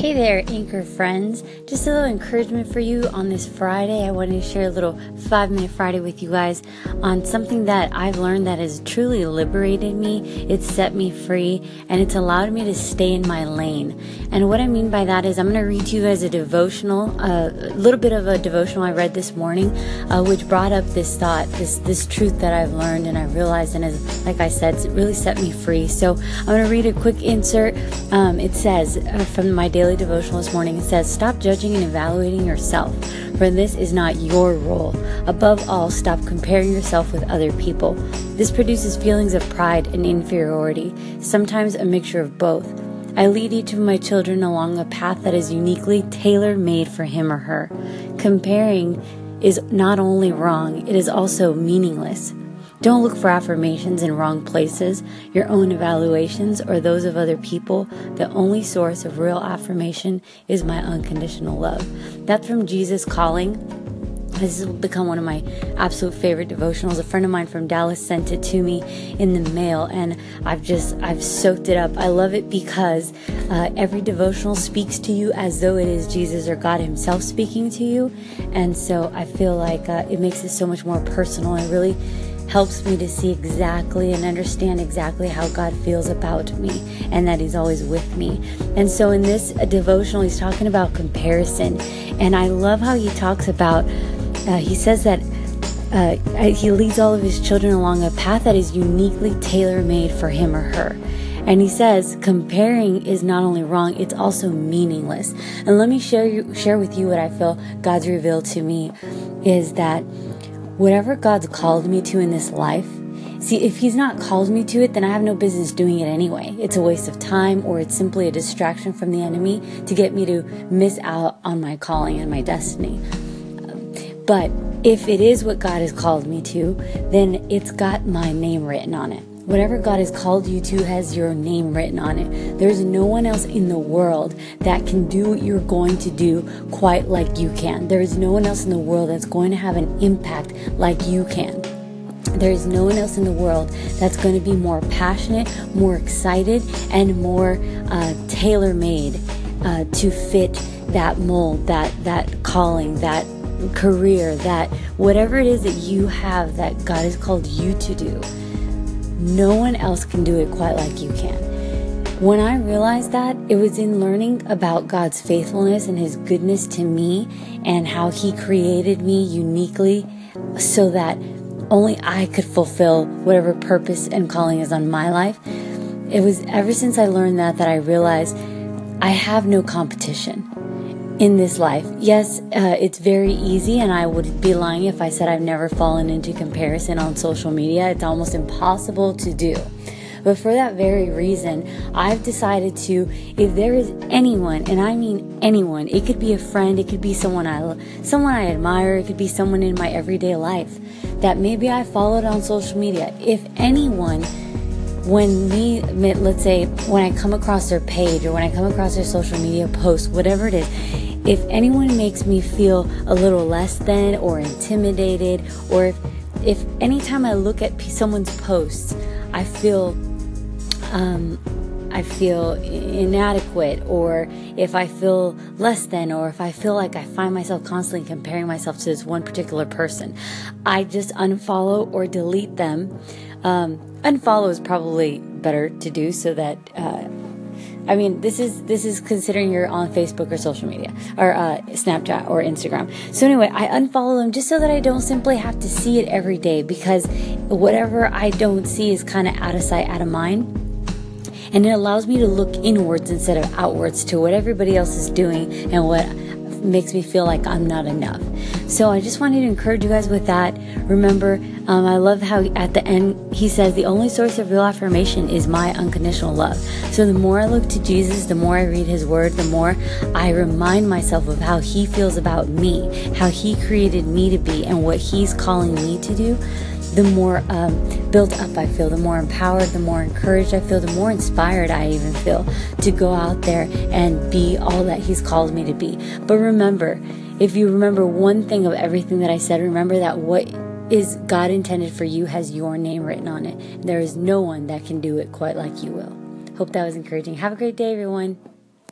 Hey there, Anchor friends. Just a little encouragement for you on this Friday. I wanted to share a little five minute Friday with you guys on something that I've learned that has truly liberated me. It's set me free and it's allowed me to stay in my lane. And what I mean by that is, I'm going to read to you guys a devotional, a little bit of a devotional I read this morning, uh, which brought up this thought, this this truth that I've learned and I realized, and as like I said, it really set me free. So I'm going to read a quick insert. Um, it says uh, from my daily daily devotional this morning. Says, Stop judging and evaluating yourself, for this is not your role. Above all, stop comparing yourself with other people. This produces feelings of pride and inferiority, sometimes a mixture of both. I lead each of my children along a path that is uniquely tailor made for him or her. Comparing is not only wrong, it is also meaningless. Don't look for affirmations in wrong places, your own evaluations, or those of other people. The only source of real affirmation is my unconditional love. That's from Jesus Calling. This has become one of my absolute favorite devotionals. A friend of mine from Dallas sent it to me in the mail, and I've just I've soaked it up. I love it because uh, every devotional speaks to you as though it is Jesus or God Himself speaking to you, and so I feel like uh, it makes it so much more personal and really helps me to see exactly and understand exactly how God feels about me and that He's always with me. And so in this devotional, He's talking about comparison. And I love how He talks about, uh, He says that. Uh, he leads all of his children along a path that is uniquely tailor made for him or her. And he says comparing is not only wrong, it's also meaningless. And let me share you, share with you what I feel God's revealed to me is that whatever God's called me to in this life, see, if He's not called me to it, then I have no business doing it anyway. It's a waste of time or it's simply a distraction from the enemy to get me to miss out on my calling and my destiny. But if it is what God has called me to, then it's got my name written on it. Whatever God has called you to has your name written on it. There's no one else in the world that can do what you're going to do quite like you can. There is no one else in the world that's going to have an impact like you can. There is no one else in the world that's going to be more passionate, more excited, and more uh, tailor made uh, to fit that mold, that, that calling, that career, that whatever it is that you have that God has called you to do no one else can do it quite like you can. When I realized that, it was in learning about God's faithfulness and His goodness to me and how He created me uniquely so that only I could fulfill whatever purpose and calling is on my life. It was ever since I learned that that I realized I have no competition in this life. Yes, uh, it's very easy, and I would be lying if I said I've never fallen into comparison on social media. It's almost impossible to do. But for that very reason, I've decided to, if there is anyone, and I mean anyone, it could be a friend, it could be someone I, someone I admire, it could be someone in my everyday life that maybe I followed on social media. If anyone, when me, let's say, when I come across their page or when I come across their social media post, whatever it is, if anyone makes me feel a little less than or intimidated, or if, if anytime I look at someone's posts, I feel, um, I feel inadequate, or if I feel less than, or if I feel like I find myself constantly comparing myself to this one particular person, I just unfollow or delete them. Um, unfollow is probably better to do so that uh, I mean, this is this is considering you're on Facebook or social media or uh, Snapchat or Instagram. So anyway, I unfollow them just so that I don't simply have to see it every day because whatever I don't see is kind of out of sight, out of mind. And it allows me to look inwards instead of outwards to what everybody else is doing and what makes me feel like I'm not enough. So I just wanted to encourage you guys with that. Remember, um, I love how at the end he says the only source of real affirmation is my unconditional love. So the more I look to Jesus, the more I read his word, the more I remind myself of how he feels about me, how he created me to be, and what he's calling me to do the more um, built up I feel, the more empowered, the more encouraged I feel, the more inspired I even feel to go out there and be all that He's called me to be. But remember, if you remember one thing of everything that I said, remember that what is God intended for you has your name written on it. There is no one that can do it quite like you will. Hope that was encouraging. Have a great day, everyone.